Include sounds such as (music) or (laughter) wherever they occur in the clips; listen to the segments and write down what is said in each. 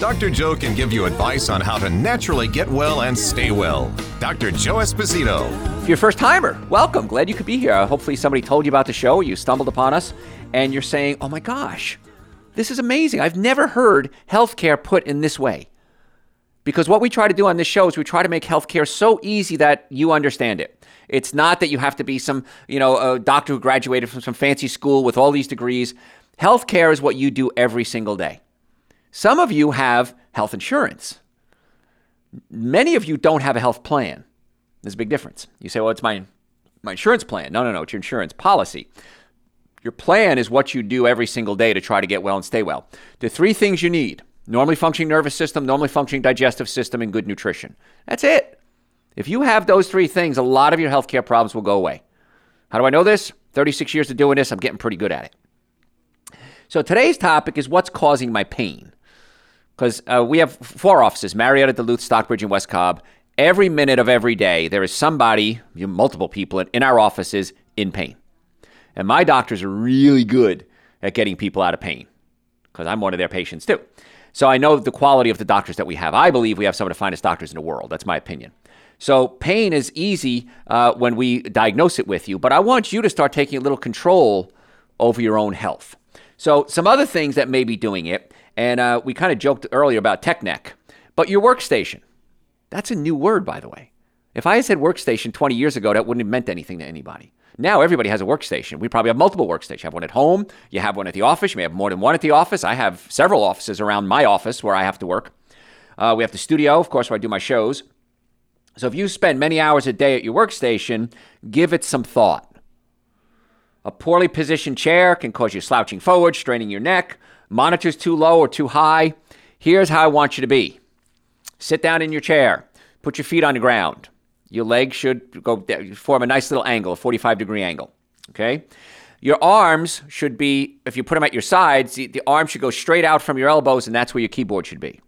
Dr. Joe can give you advice on how to naturally get well and stay well. Dr. Joe Esposito. If you're a first timer, welcome. Glad you could be here. Uh, hopefully, somebody told you about the show, you stumbled upon us, and you're saying, oh my gosh, this is amazing. I've never heard healthcare put in this way. Because what we try to do on this show is we try to make healthcare so easy that you understand it. It's not that you have to be some, you know, a doctor who graduated from some fancy school with all these degrees. Healthcare is what you do every single day. Some of you have health insurance. Many of you don't have a health plan. There's a big difference. You say, well, it's my, my insurance plan. No, no, no, it's your insurance policy. Your plan is what you do every single day to try to get well and stay well. The three things you need normally functioning nervous system, normally functioning digestive system, and good nutrition. That's it. If you have those three things, a lot of your healthcare problems will go away. How do I know this? 36 years of doing this, I'm getting pretty good at it. So today's topic is what's causing my pain because uh, we have four offices Marietta, Duluth, Stockbridge, and West Cobb. Every minute of every day, there is somebody, multiple people in our offices in pain. And my doctors are really good at getting people out of pain because I'm one of their patients too. So I know the quality of the doctors that we have. I believe we have some of the finest doctors in the world. That's my opinion. So pain is easy uh, when we diagnose it with you, but I want you to start taking a little control over your own health. So some other things that may be doing it and uh, we kind of joked earlier about tech neck, but your workstation. That's a new word, by the way. If I had said workstation 20 years ago, that wouldn't have meant anything to anybody. Now everybody has a workstation. We probably have multiple workstations. You have one at home, you have one at the office, you may have more than one at the office. I have several offices around my office where I have to work. Uh, we have the studio, of course, where I do my shows. So if you spend many hours a day at your workstation, give it some thought. A poorly positioned chair can cause you slouching forward, straining your neck. Monitors too low or too high. Here's how I want you to be sit down in your chair, put your feet on the ground. Your legs should go form a nice little angle, a 45 degree angle. Okay? Your arms should be, if you put them at your sides, the, the arms should go straight out from your elbows, and that's where your keyboard should be.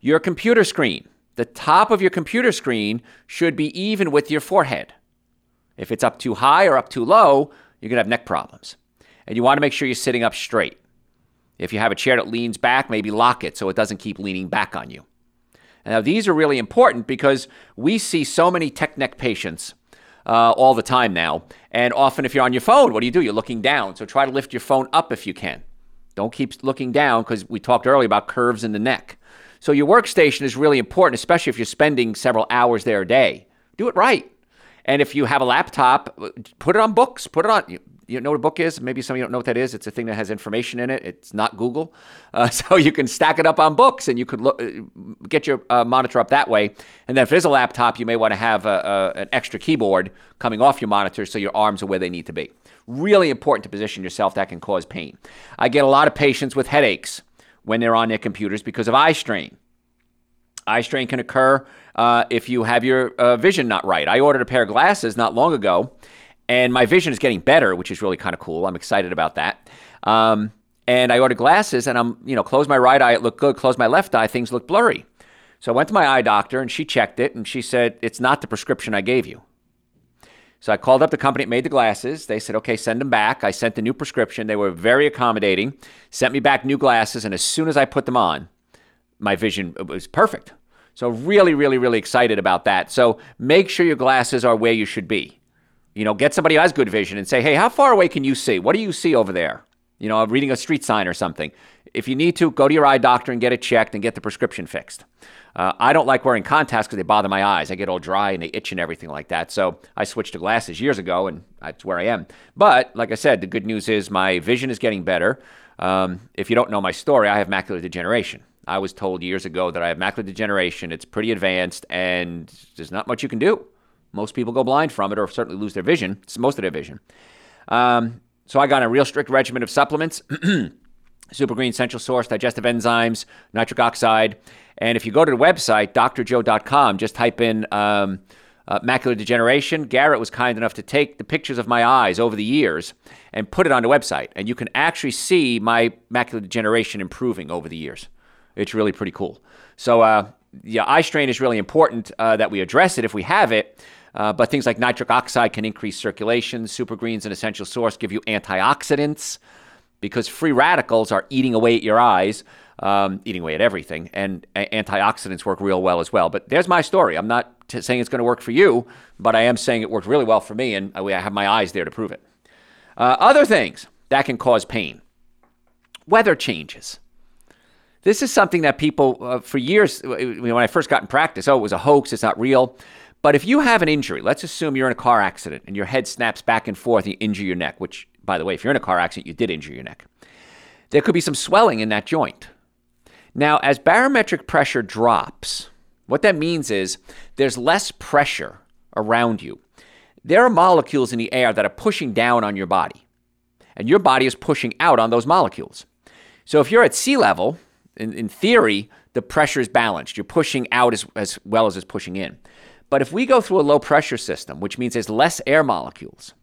Your computer screen, the top of your computer screen should be even with your forehead. If it's up too high or up too low, you're going to have neck problems. And you want to make sure you're sitting up straight. If you have a chair that leans back, maybe lock it so it doesn't keep leaning back on you. Now, these are really important because we see so many tech neck patients uh, all the time now. And often, if you're on your phone, what do you do? You're looking down. So try to lift your phone up if you can. Don't keep looking down because we talked earlier about curves in the neck. So your workstation is really important, especially if you're spending several hours there a day. Do it right. And if you have a laptop, put it on books. Put it on you know what a book is? Maybe some of you don't know what that is. It's a thing that has information in it. It's not Google, uh, (laughs) so you can stack it up on books, and you could look, uh, get your uh, monitor up that way. And then if it is a laptop, you may want to have a, a, an extra keyboard coming off your monitor so your arms are where they need to be. Really important to position yourself. That can cause pain. I get a lot of patients with headaches when they're on their computers because of eye strain. Eye strain can occur uh, if you have your uh, vision not right. I ordered a pair of glasses not long ago and my vision is getting better, which is really kind of cool. I'm excited about that. Um, and I ordered glasses, and I'm, you know, close my right eye, it looked good. Close my left eye, things look blurry. So I went to my eye doctor, and she checked it, and she said it's not the prescription I gave you. So I called up the company that made the glasses. They said, okay, send them back. I sent the new prescription. They were very accommodating, sent me back new glasses, and as soon as I put them on, my vision was perfect. So really, really, really excited about that. So make sure your glasses are where you should be. You know, get somebody who has good vision and say, hey, how far away can you see? What do you see over there? You know, reading a street sign or something. If you need to, go to your eye doctor and get it checked and get the prescription fixed. Uh, I don't like wearing contacts because they bother my eyes. I get all dry and they itch and everything like that. So I switched to glasses years ago, and that's where I am. But like I said, the good news is my vision is getting better. Um, if you don't know my story, I have macular degeneration. I was told years ago that I have macular degeneration. It's pretty advanced, and there's not much you can do. Most people go blind from it or certainly lose their vision. It's most of their vision. Um, so I got a real strict regimen of supplements. (clears throat) Super Green Essential Source, digestive enzymes, nitric oxide. And if you go to the website, drjoe.com, just type in um, Uh, macular degeneration, Garrett was kind enough to take the pictures of my eyes over the years and put it on the website. And you can actually see my macular degeneration improving over the years. It's really pretty cool. So, uh, yeah, eye strain is really important uh, that we address it if we have it. Uh, but things like nitric oxide can increase circulation. Super greens, an essential source, give you antioxidants because free radicals are eating away at your eyes, um, eating away at everything, and a- antioxidants work real well as well. But there's my story. I'm not t- saying it's going to work for you, but I am saying it worked really well for me, and I have my eyes there to prove it. Uh, other things that can cause pain weather changes. This is something that people, uh, for years, when I first got in practice, oh, it was a hoax, it's not real. But if you have an injury, let's assume you're in a car accident and your head snaps back and forth and you injure your neck, which, by the way, if you're in a car accident, you did injure your neck. There could be some swelling in that joint. Now, as barometric pressure drops, what that means is there's less pressure around you. There are molecules in the air that are pushing down on your body, and your body is pushing out on those molecules. So if you're at sea level, in, in theory, the pressure is balanced. You're pushing out as, as well as it's pushing in. But if we go through a low pressure system, which means there's less air molecules,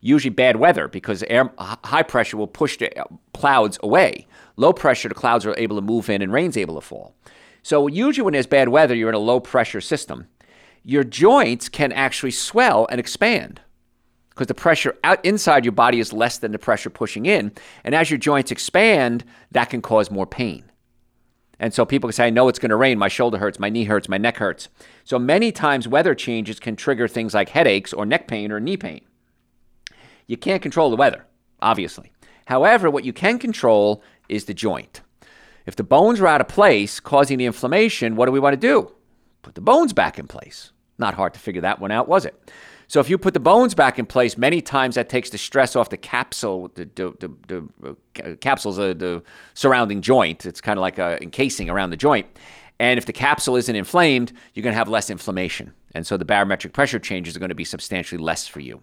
usually bad weather because air, high pressure will push the clouds away. Low pressure, the clouds are able to move in and rain's able to fall. So usually when there's bad weather, you're in a low pressure system. Your joints can actually swell and expand because the pressure out inside your body is less than the pressure pushing in. And as your joints expand, that can cause more pain. And so people can say, I know it's going to rain. My shoulder hurts, my knee hurts, my neck hurts. So many times weather changes can trigger things like headaches or neck pain or knee pain. You can't control the weather, obviously. However, what you can control is the joint. If the bones are out of place, causing the inflammation, what do we want to do? Put the bones back in place. Not hard to figure that one out, was it? So if you put the bones back in place, many times that takes the stress off the capsule, the, the, the, the uh, capsule's uh, the surrounding joint. It's kind of like a encasing around the joint. And if the capsule isn't inflamed, you're going to have less inflammation. And so the barometric pressure changes are going to be substantially less for you.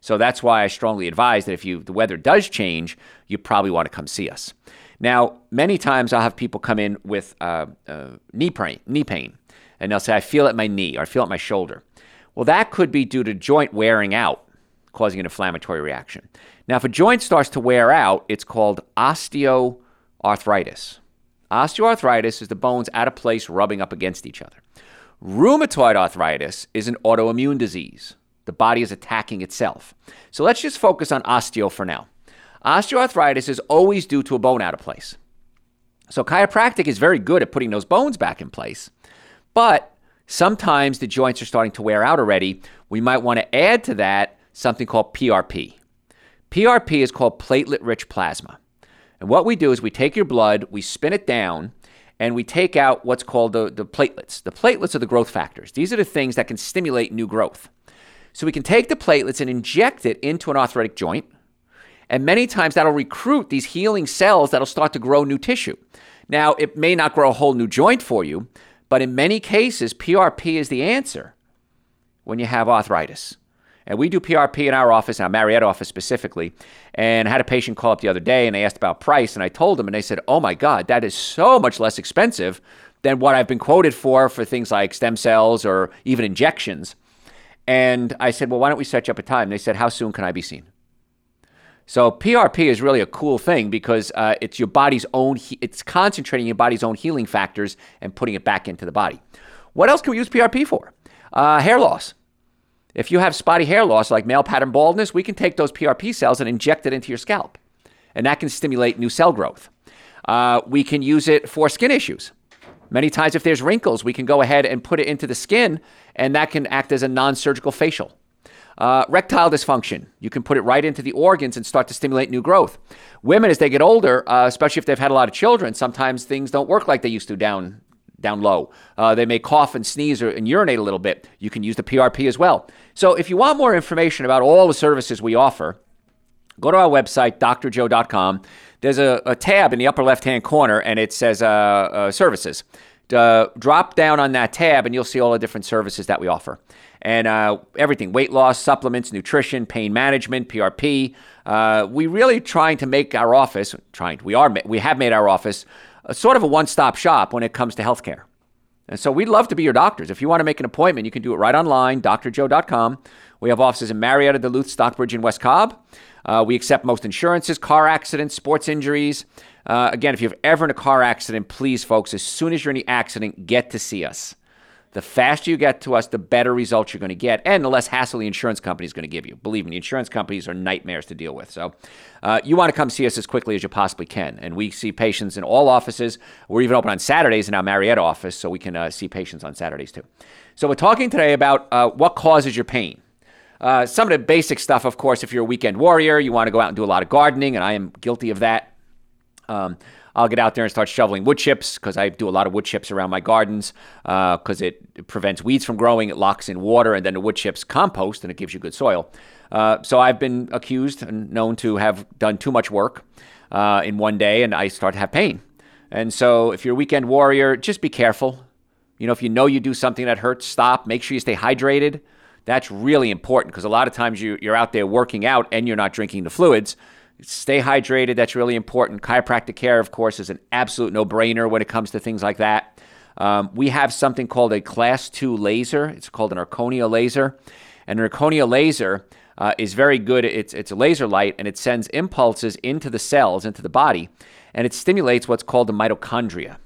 So that's why I strongly advise that if you the weather does change, you probably want to come see us. Now, many times I'll have people come in with uh, uh, knee pain, knee pain, and they'll say, "I feel in my knee or I feel in my shoulder." Well, that could be due to joint wearing out, causing an inflammatory reaction. Now, if a joint starts to wear out, it's called osteoarthritis. Osteoarthritis is the bones out of place rubbing up against each other. Rheumatoid arthritis is an autoimmune disease. The body is attacking itself. So let's just focus on osteo for now. Osteoarthritis is always due to a bone out of place. So chiropractic is very good at putting those bones back in place. But Sometimes the joints are starting to wear out already. We might want to add to that something called PRP. PRP is called platelet rich plasma. And what we do is we take your blood, we spin it down, and we take out what's called the, the platelets. The platelets are the growth factors. These are the things that can stimulate new growth. So we can take the platelets and inject it into an arthritic joint. And many times that'll recruit these healing cells that'll start to grow new tissue. Now, it may not grow a whole new joint for you, but in many cases, PRP is the answer when you have arthritis. And we do PRP in our office, our Marietta office specifically. And I had a patient call up the other day and they asked about price. And I told them, and they said, Oh my God, that is so much less expensive than what I've been quoted for for things like stem cells or even injections. And I said, Well, why don't we set you up a time? They said, How soon can I be seen? So PRP is really a cool thing because uh, it's your body's own. He- it's concentrating your body's own healing factors and putting it back into the body. What else can we use PRP for? Uh, hair loss. If you have spotty hair loss, like male pattern baldness, we can take those PRP cells and inject it into your scalp, and that can stimulate new cell growth. Uh, we can use it for skin issues. Many times, if there's wrinkles, we can go ahead and put it into the skin, and that can act as a non surgical facial. Uh, erectile dysfunction. You can put it right into the organs and start to stimulate new growth. Women, as they get older, uh, especially if they've had a lot of children, sometimes things don't work like they used to down down low. Uh, they may cough and sneeze or, and urinate a little bit. You can use the PRP as well. So if you want more information about all the services we offer, go to our website, drjoe.com. There's a, a tab in the upper left hand corner and it says uh, uh, services. Uh, drop down on that tab and you'll see all the different services that we offer and uh, everything weight loss, supplements, nutrition, pain management, PRP. Uh, we really trying to make our office, trying, we, are, we have made our office a sort of a one stop shop when it comes to healthcare. And so we'd love to be your doctors. If you want to make an appointment, you can do it right online, drjoe.com. We have offices in Marietta, Duluth, Stockbridge, and West Cobb. Uh, we accept most insurances, car accidents, sports injuries. Uh, again, if you're ever in a car accident, please, folks, as soon as you're in the accident, get to see us. The faster you get to us, the better results you're going to get, and the less hassle the insurance company is going to give you. Believe me, the insurance companies are nightmares to deal with. So, uh, you want to come see us as quickly as you possibly can. And we see patients in all offices. We're even open on Saturdays in our Marietta office, so we can uh, see patients on Saturdays too. So, we're talking today about uh, what causes your pain. Uh, some of the basic stuff, of course, if you're a weekend warrior, you want to go out and do a lot of gardening, and I am guilty of that. Um, I'll get out there and start shoveling wood chips because I do a lot of wood chips around my gardens because uh, it prevents weeds from growing. It locks in water, and then the wood chips compost, and it gives you good soil. Uh, so I've been accused and known to have done too much work uh, in one day, and I start to have pain. And so if you're a weekend warrior, just be careful. You know, if you know you do something that hurts, stop. Make sure you stay hydrated. That's really important because a lot of times you, you're out there working out and you're not drinking the fluids. Stay hydrated. That's really important. Chiropractic care, of course, is an absolute no brainer when it comes to things like that. Um, we have something called a class two laser. It's called an Erchonia laser. And an Erchonia laser uh, is very good. It's, it's a laser light and it sends impulses into the cells, into the body, and it stimulates what's called the mitochondria.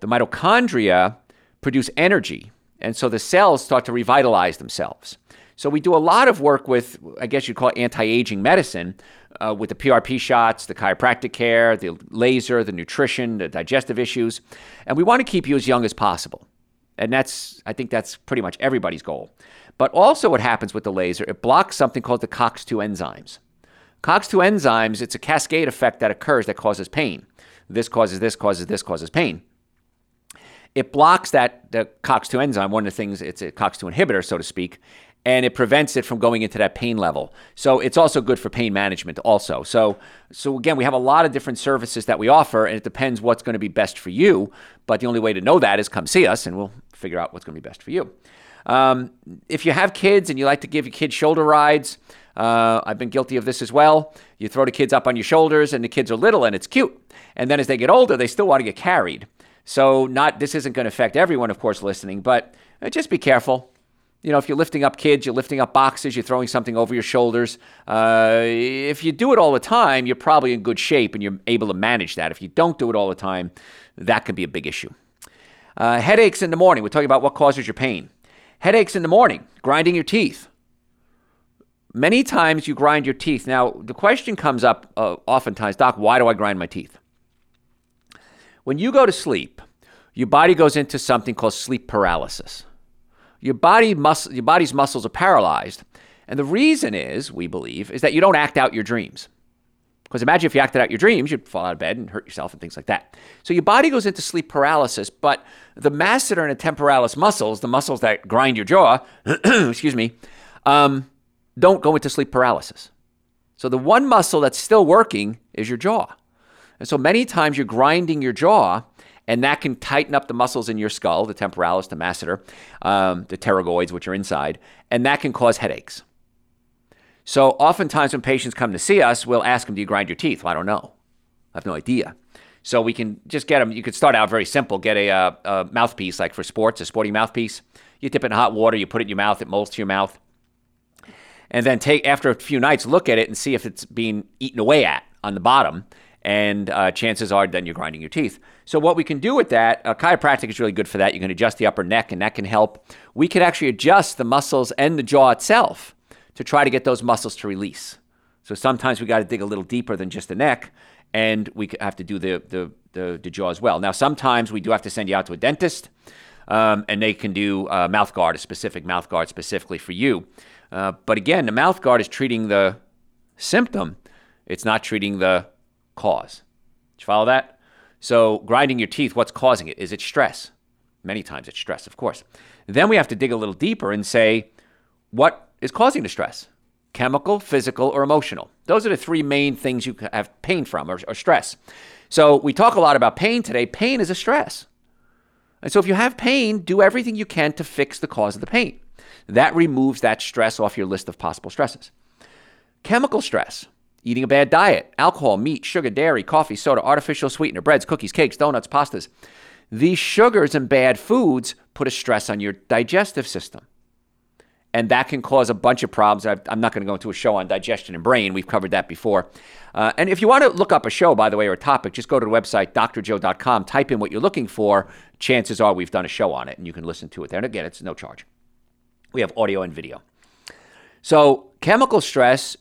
The mitochondria produce energy, and so the cells start to revitalize themselves. So we do a lot of work with, I guess you'd call it anti-aging medicine, uh, with the PRP shots, the chiropractic care, the laser, the nutrition, the digestive issues, and we want to keep you as young as possible. And that's, I think that's pretty much everybody's goal. But also, what happens with the laser, it blocks something called the COX2 enzymes. COX2 enzymes, it's a cascade effect that occurs that causes pain. This causes this, causes this, causes pain. It blocks that the COX2 enzyme, one of the things, it's a COX2 inhibitor, so to speak, and it prevents it from going into that pain level. So it's also good for pain management also. So so again, we have a lot of different services that we offer and it depends what's going to be best for you, but the only way to know that is come see us and we'll figure out what's going to be best for you. Um, if you have kids and you like to give your kids shoulder rides, uh, I've been guilty of this as well. You throw the kids up on your shoulders, and the kids are little, and it's cute. And then as they get older, they still want to get carried. So, not this isn't going to affect everyone, of course, listening, but uh, just be careful. You know, if you're lifting up kids, you're lifting up boxes, you're throwing something over your shoulders. Uh, if you do it all the time, you're probably in good shape and you're able to manage that. If you don't do it all the time, that can be a big issue. Uh, headaches in the morning. We're talking about what causes your pain. Headaches in the morning, grinding your teeth. Many times you grind your teeth. Now, the question comes up uh, oftentimes, Doc, why do I grind my teeth? When you go to sleep, your body goes into something called sleep paralysis your body mus- your body's muscles are paralyzed. And the reason is, we believe, is that you don't act out your dreams. Because imagine if you acted out your dreams, you'd fall out of bed and hurt yourself and things like that. So your body goes into sleep paralysis, but the masseter and the temporalis muscles, the muscles that grind your jaw, (clears throat) excuse me, um, don't go into sleep paralysis. So the one muscle that's still working is your jaw. And so many times you're grinding your jaw and that can tighten up the muscles in your skull, the temporalis, the masseter, um, the pterygoids, which are inside, and that can cause headaches. So oftentimes when patients come to see us, we'll ask them, "Do you grind your teeth?" Well, I don't know. I have no idea. So we can just get them. You could start out very simple. Get a, uh, a mouthpiece, like for sports, a sporting mouthpiece. You dip it in hot water. You put it in your mouth. It molds to your mouth. And then take after a few nights, look at it and see if it's being eaten away at on the bottom and uh, chances are then you're grinding your teeth. So what we can do with that, uh, chiropractic is really good for that. You can adjust the upper neck, and that can help. We can actually adjust the muscles and the jaw itself to try to get those muscles to release. So sometimes we got to dig a little deeper than just the neck, and we have to do the, the, the, the jaw as well. Now, sometimes we do have to send you out to a dentist, um, and they can do a mouth guard, a specific mouth guard specifically for you. Uh, but again, the mouth guard is treating the symptom, it's not treating the cause. Did you follow that? So, grinding your teeth, what's causing it? Is it stress? Many times it's stress, of course. Then we have to dig a little deeper and say, what is causing the stress? Chemical, physical, or emotional? Those are the three main things you have pain from or, or stress. So, we talk a lot about pain today. Pain is a stress. And so, if you have pain, do everything you can to fix the cause of the pain. That removes that stress off your list of possible stresses. Chemical stress eating a bad diet, alcohol, meat, sugar, dairy, coffee, soda, artificial sweetener, breads, cookies, cakes, donuts, pastas. These sugars and bad foods put a stress on your digestive system. And that can cause a bunch of problems. i am not going to go into a show on digestion and brain. We've covered that before. Uh, and if you want to look up a show, by the way, or a topic, just go to the website, drjoe.com, type in what you're looking for. Chances are we've done a show on it, and you can listen to it there. And again, it's no charge. We have audio and video. So, chemical stress,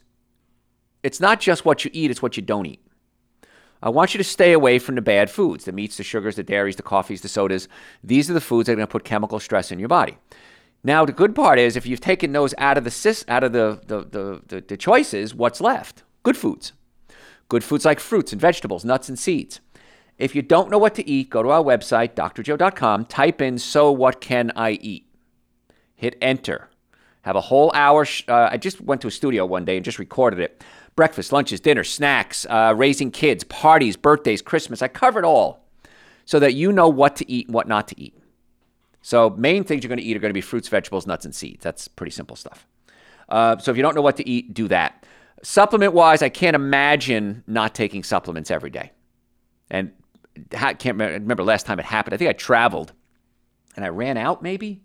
it's not just what you eat, it's what you don't eat. I want you to stay away from the bad foods the meats, the sugars, the dairies, the coffees, the sodas. These are the foods that are going to put chemical stress in your body. Now, the good part is if you've taken those out of the out of the, the, the, the, the choices, what's left? Good foods. Good foods like fruits and vegetables, nuts and seeds. If you don't know what to eat, go to our website, drjoe.com, type in, So what can I eat? Hit enter. Have a whole hour. Sh- uh, I just went to a studio one day and just recorded it breakfast, lunches, dinner, snacks, uh, raising kids, parties, birthdays, Christmas. I covered all so that you know what to eat and what not to eat. So, main things you're going to eat are going to be fruits, vegetables, nuts, and seeds. That's pretty simple stuff. Uh, so, if you don't know what to eat, do that. Supplement wise, I can't imagine not taking supplements every day. And I can't remember last time it happened. I think I traveled and I ran out maybe.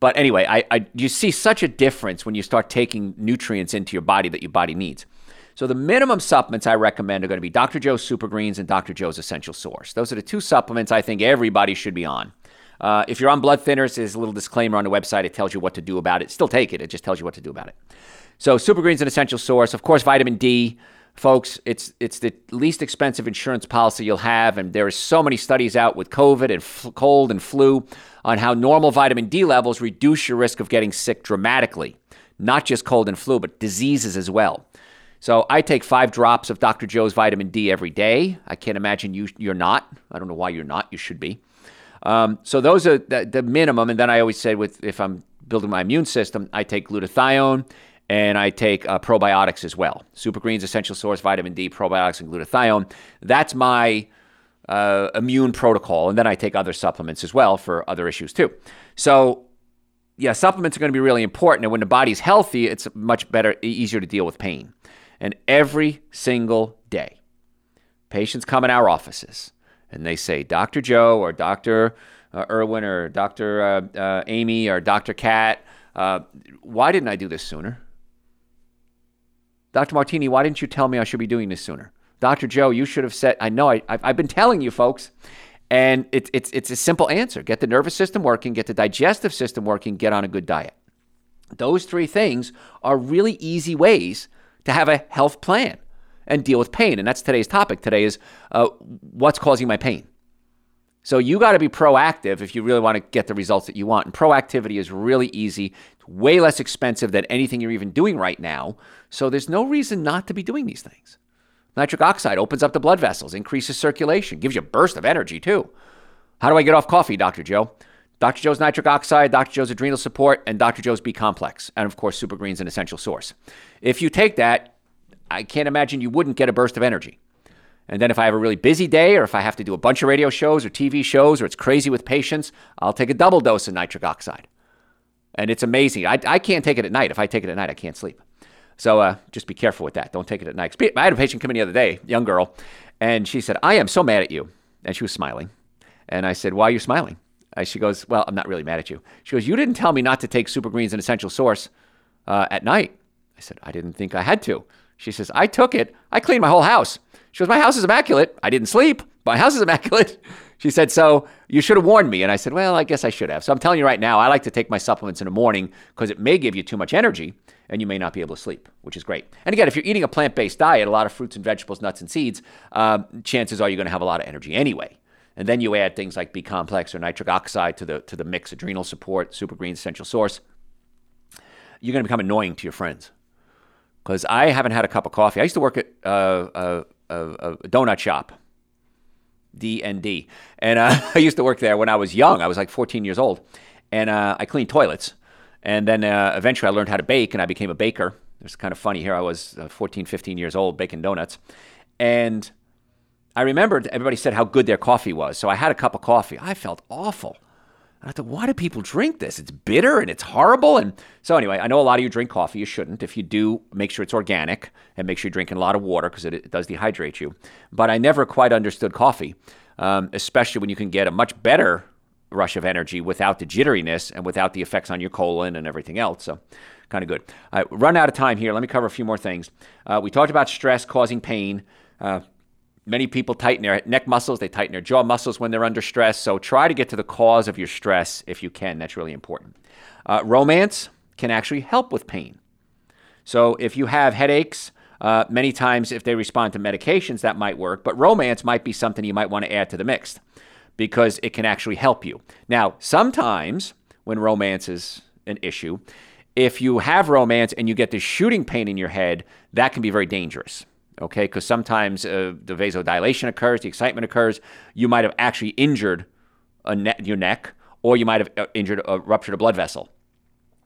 But anyway, I, I, you see such a difference when you start taking nutrients into your body that your body needs. So the minimum supplements I recommend are going to be Dr. Joe's Super Greens and Dr. Joe's Essential Source. Those are the two supplements I think everybody should be on. Uh, if you're on blood thinners, there's a little disclaimer on the website. It tells you what to do about it. Still take it. It just tells you what to do about it. So Super Greens an essential source. Of course, vitamin D, folks. It's it's the least expensive insurance policy you'll have, and there are so many studies out with COVID and f- cold and flu on how normal vitamin D levels reduce your risk of getting sick dramatically. Not just cold and flu, but diseases as well. So I take five drops of Dr. Joe's vitamin D every day. I can't imagine you you're not. I don't know why you're not. You should be. Um, so those are the, the, minimum. And then I always say, with if I'm building my immune system, I take glutathione and I take uh, probiotics as well. Super Greens Essential Source, vitamin D, probiotics, and glutathione. That's my uh, immune protocol. And then I take other supplements as well for other issues too. So yeah, supplements are going to be really important. And when the body's healthy, it's much better, easier to deal with pain. And every single day, patients come in our offices and they say, Dr. Joe or Dr. Uh, Irwin or Dr. Uh, uh, Amy or Dr. Cat, why didn't I do this sooner? Dr. Martini, why didn't you tell me I should be doing this sooner? Dr. Joe, you should have said, I know, I, I've been telling you folks. And it, it's, it's a simple answer get the nervous system working, get the digestive system working, get on a good diet. Those three things are really easy ways to have a health plan and deal with pain. And that's today's topic. Today is uh, what's causing my pain. So you got to be proactive if you really want to get the results that you want. And proactivity is really easy, it's way less expensive than anything you're even doing right now. So there's no reason not to be doing these things. Nitric oxide opens up the blood vessels, increases circulation, gives you a burst of energy too. How do I get off coffee, Dr. Joe? Dr. Joe's nitric oxide, Dr. Joe's adrenal support, and Dr. Joe's B complex, and of course, Super Greens, an essential source. If you take that, I can't imagine you wouldn't get a burst of energy. And then if I have a really busy day, or if I have to do a bunch of radio shows or TV shows, or it's crazy with patients, I'll take a double dose of nitric oxide. And it's amazing. I, I can't take it at night. If I take it at night, I can't sleep. So uh, just be careful with that. Don't take it at night. I had a patient come in the other day, young girl, and she said, I am so mad at you. And she was smiling. And I said, Why are you smiling? Uh, she goes, Well, I'm not really mad at you. She goes, You didn't tell me not to take Super Greens and Essential Source uh, at night. I said, I didn't think I had to. She says, I took it. I cleaned my whole house. She goes, My house is immaculate. I didn't sleep. My house is (laughs) immaculate. She said, So you should have warned me. And I said, Well, I guess I should have. So I'm telling you right now, I like to take my supplements in the morning because it may give you too much energy and you may not be able to sleep, which is great. And again, if you're eating a plant based diet, a lot of fruits and vegetables, nuts and seeds, um, chances are you're going to have a lot of energy anyway. And then you add things like B complex or nitric oxide to the, to the mix, adrenal support, super green essential source. You're going to become annoying to your friends. Because I haven't had a cup of coffee. I used to work at uh, a, a, a, donut shop, D&D. And uh, (laughs) I used to work there when I was young. I was like 14 years old. And uh, I cleaned toilets. And then uh, eventually I learned how to bake and I became a baker. It's kind of funny. Here I was uh, 14, 15 years old baking donuts. And I remembered everybody said how good their coffee was. So I had a cup of coffee. I felt awful. I thought, why do people drink this? It's bitter and it's horrible. And so, anyway, I know a lot of you drink coffee. You shouldn't. If you do, make sure it's organic and make sure you're drinking a lot of water because it, it, does dehydrate you. But I never quite understood coffee um, especially when you can get a much better rush of energy without the jitteriness and without the effects on your colon and everything else. So, kind of good. I run out of time here. Let me cover a few more things. Uh, we talked about stress causing pain. Uh, many people tighten their neck muscles, they tighten their jaw muscles when they're under stress. So, try to get to the cause of your stress if you can. That's really important. Uh, romance can actually help with pain. So, if you have headaches, uh, many times, if they respond to medications, that might work, but romance might be something you might want to add to the mix because it can actually help you. Now, sometimes when romance is an issue, if you have romance and you get this shooting pain in your head, that can be very dangerous. Okay, because sometimes uh, the vasodilation occurs, the excitement occurs. You might have actually injured ne- your neck, or you might have uh, injured, a ruptured a blood vessel.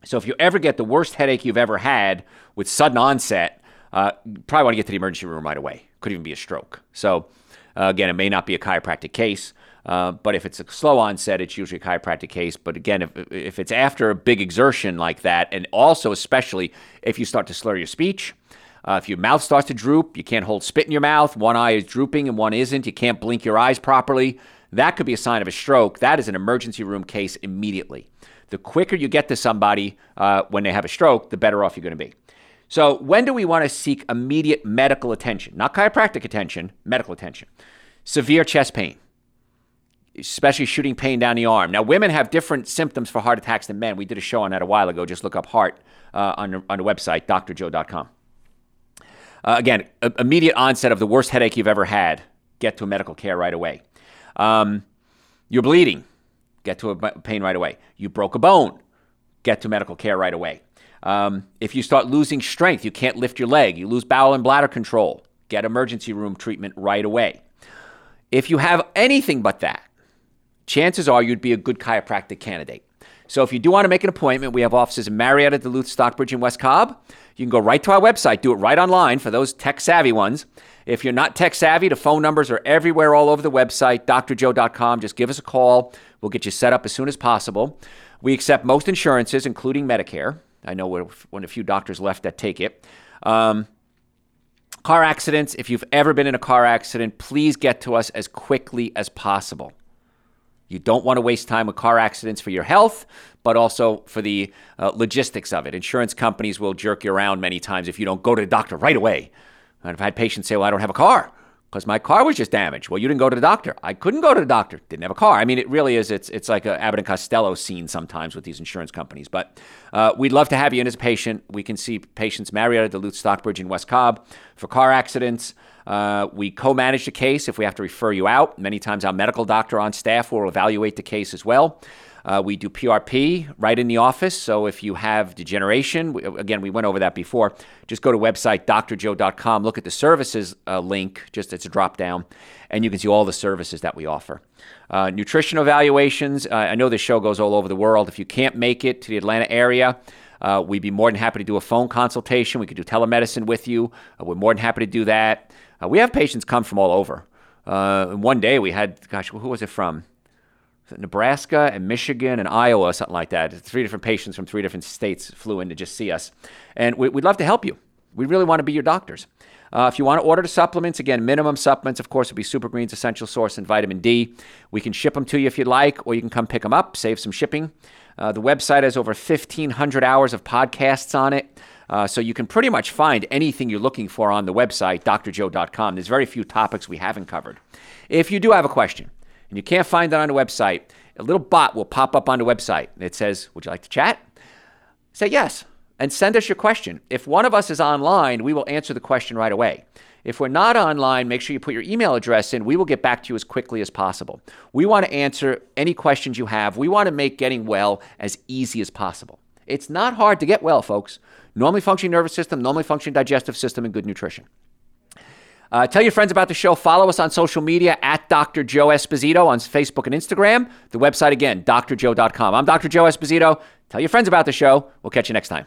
So if you ever get the worst headache you've ever had with sudden onset, uh, probably want to get to the emergency room right away. Could even be a stroke. So, uh, again, it may not be a chiropractic case, uh, but if it's a slow onset, it's usually a chiropractic case. But again, if, if it's after a big exertion like that, and also especially if you start to slur your speech, uh, if your mouth starts to droop, you can't hold spit in your mouth, one eye is drooping and one isn't, you can't blink your eyes properly, that could be a sign of a stroke. That is an emergency room case immediately. The quicker you get to somebody uh, when they have a stroke, the better off you're going to be. So, when do we want to seek immediate medical attention? Not chiropractic attention, medical attention. Severe chest pain, especially shooting pain down the arm. Now, women have different symptoms for heart attacks than men. We did a show on that a while ago. Just look up heart uh, on, on the website, drjoe.com. Uh, again, a- immediate onset of the worst headache you've ever had. Get to a medical care right away. Um, you're bleeding. Get to a pain right away. You broke a bone. Get to medical care right away. Um, if you start losing strength, you can't lift your leg, you lose bowel and bladder control, get emergency room treatment right away. If you have anything but that, chances are you'd be a good chiropractic candidate. So if you do want to make an appointment, we have offices in Marietta, Duluth, Stockbridge, and West Cobb. You can go right to our website, do it right online for those tech savvy ones. If you're not tech savvy, the phone numbers are everywhere all over the website, drjoe.com. Just give us a call. We'll get you set up as soon as possible. We accept most insurances, including Medicare. I know we're one of a few doctors left that take it. Um, car accidents, if you've ever been in a car accident, please get to us as quickly as possible. You don't want to waste time with car accidents for your health, but also for the uh, logistics of it. Insurance companies will jerk you around many times if you don't go to the doctor right away. And I've had patients say, Well, I don't have a car because my car was just damaged. Well, you didn't go to the doctor. I couldn't go to the doctor. Didn't have a car. I mean, it really is. It's it's like a Abbott and Costello scene sometimes with these insurance companies. But uh, we'd love to have you in as a patient. We can see patients Marietta, Duluth, Stockbridge, and West Cobb for car accidents. Uh, we co-manage the case if we have to refer you out. Many times, our medical doctor on staff will evaluate the case as well. Uh, we do PRP right in the office. So if you have degeneration, we, again, we went over that before. Just go to website drjoe.com, look at the services uh, link, just it's a drop down, and you can see all the services that we offer. Uh, nutrition evaluations. Uh, I know this show goes all over the world. If you can't make it to the Atlanta area, uh, we'd be more than happy to do a phone consultation. We could do telemedicine with you. Uh, we're more than happy to do that. we have patients come from all over. one day we had, gosh, who was it from? Nebraska and Michigan and Iowa, something like that. Three different patients from three different states flew in to just see us. And we, would love to help you. We really want to be your doctors. Uh, if you want to order the supplements, again, minimum supplements, of course, would be Super Greens Essential Source and Vitamin D. We can ship them to you if you'd like, or you can come pick them up, save some shipping. Uh, the website has over 1,500 hours of podcasts on it. Uh, so you can pretty much find anything you're looking for on the website, drjoe.com. There's very few topics we haven't covered. If you do have a question, and you can't find it on the website, a little bot will pop up on the website. It says, Would you like to chat? Say yes and send us your question. If one of us is online, we will answer the question right away. If we're not online, make sure you put your email address in. We will get back to you as quickly as possible. We want to answer any questions you have. We want to make getting well as easy as possible. It's not hard to get well, folks. Normally functioning nervous system, normally functioning digestive system, and good nutrition. Uh, tell your friends about the show. Follow us on social media at Dr. Joe Esposito on Facebook and Instagram. The website again, drjoe.com. I'm Dr. Joe Esposito. Tell your friends about the show. We'll catch you next time.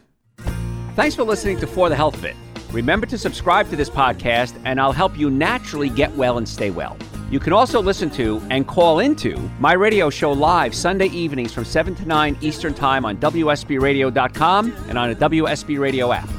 Thanks for listening to For the Health of It. Remember to subscribe to this podcast, and I'll help you naturally get well and stay well. You can also listen to and call into my radio show live Sunday evenings from 7 to 9 Eastern Time on WSBRadio.com and on a WSB Radio app.